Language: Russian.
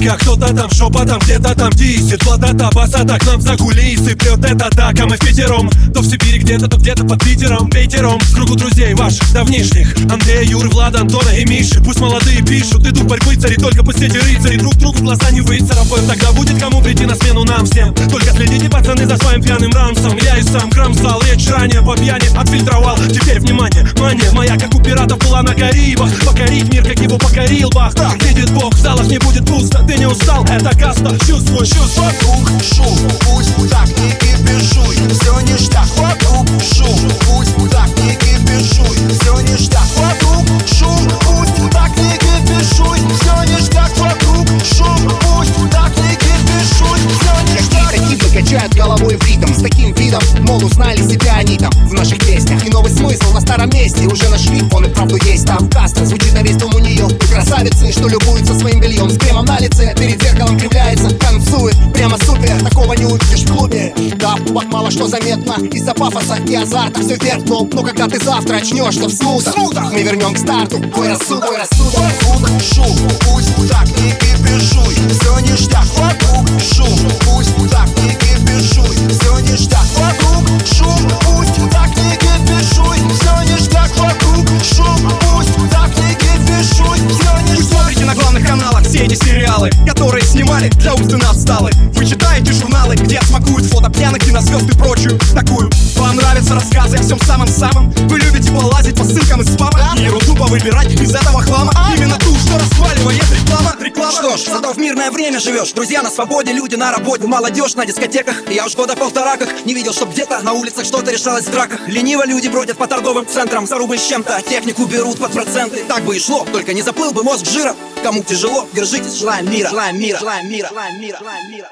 Пока кто-то там шепотом где-то там дисит Вода-то басата к нам за кулисы Прет это так, а мы в пятером То в Сибири где-то, то где-то под Питером. Питером в кругу друзей ваших давнишних. Андрея, Юры, Влада, Антона и Миши Пусть молодые пишут, и дух борьбы цари Только пусть эти рыцари друг другу в глаза не выцарапают. Тогда будет кому прийти на смену нам всем. Только следите, пацаны, за своим пьяным рамсом Я и сам кромсал речь ранее по пьяни Отфильтровал, теперь внимание, мания Моя, как у пиратов, была на Карибах. Покорить мир, как покорил Бах Видит Бог, в залах не будет пусто. Ты не устал, это каста, чувствуй, чувствуй Вокруг шум, пусть так не кипишуй Все ништяк, вокруг шум, пусть так не кипишуй Все ништяк, вокруг шум, пусть так не кипишуй Все ништяк, вокруг шум, пусть так не кипишуй Все ништяк. Какие-то качают головой в ритм. С таким видом, мол, узнали себя они там. В наших песнях и новый смысл на старом месте. Уже нашли, он и правду есть. Там Каста звучит красавицы, что любуются своим бельем С кремом на лице, перед зеркалом кривляется Танцует, прямо супер, такого не увидишь в клубе Да, в клубах мало что заметно Из-за пафоса и азарта все вверх дном Но когда ты завтра очнешься в смутах Мы вернем к старту твой рассудок, твой рассудок шум, пусть так не кипишуй кинозвезд и прочую. Такую Вам нравятся рассказы о всем самом-самом. Вы любите полазить по ссылкам из спама И ерунду повыбирать из этого хлама. Именно ту, что расхваливает реклама. Реклама. Что ж, зато в мирное время живешь. Друзья на свободе, люди на работе Молодежь на дискотеках. И я уж года полтора как Не видел, чтоб где-то на улицах что-то решалось в драках. Лениво люди бродят по торговым центрам За рубль с чем-то. Технику берут под проценты. Так бы и шло, только не заплыл бы мозг жира Кому тяжело, держитесь, желаем мира. Желаем мира, желаем мира, желаем мира, желаем мира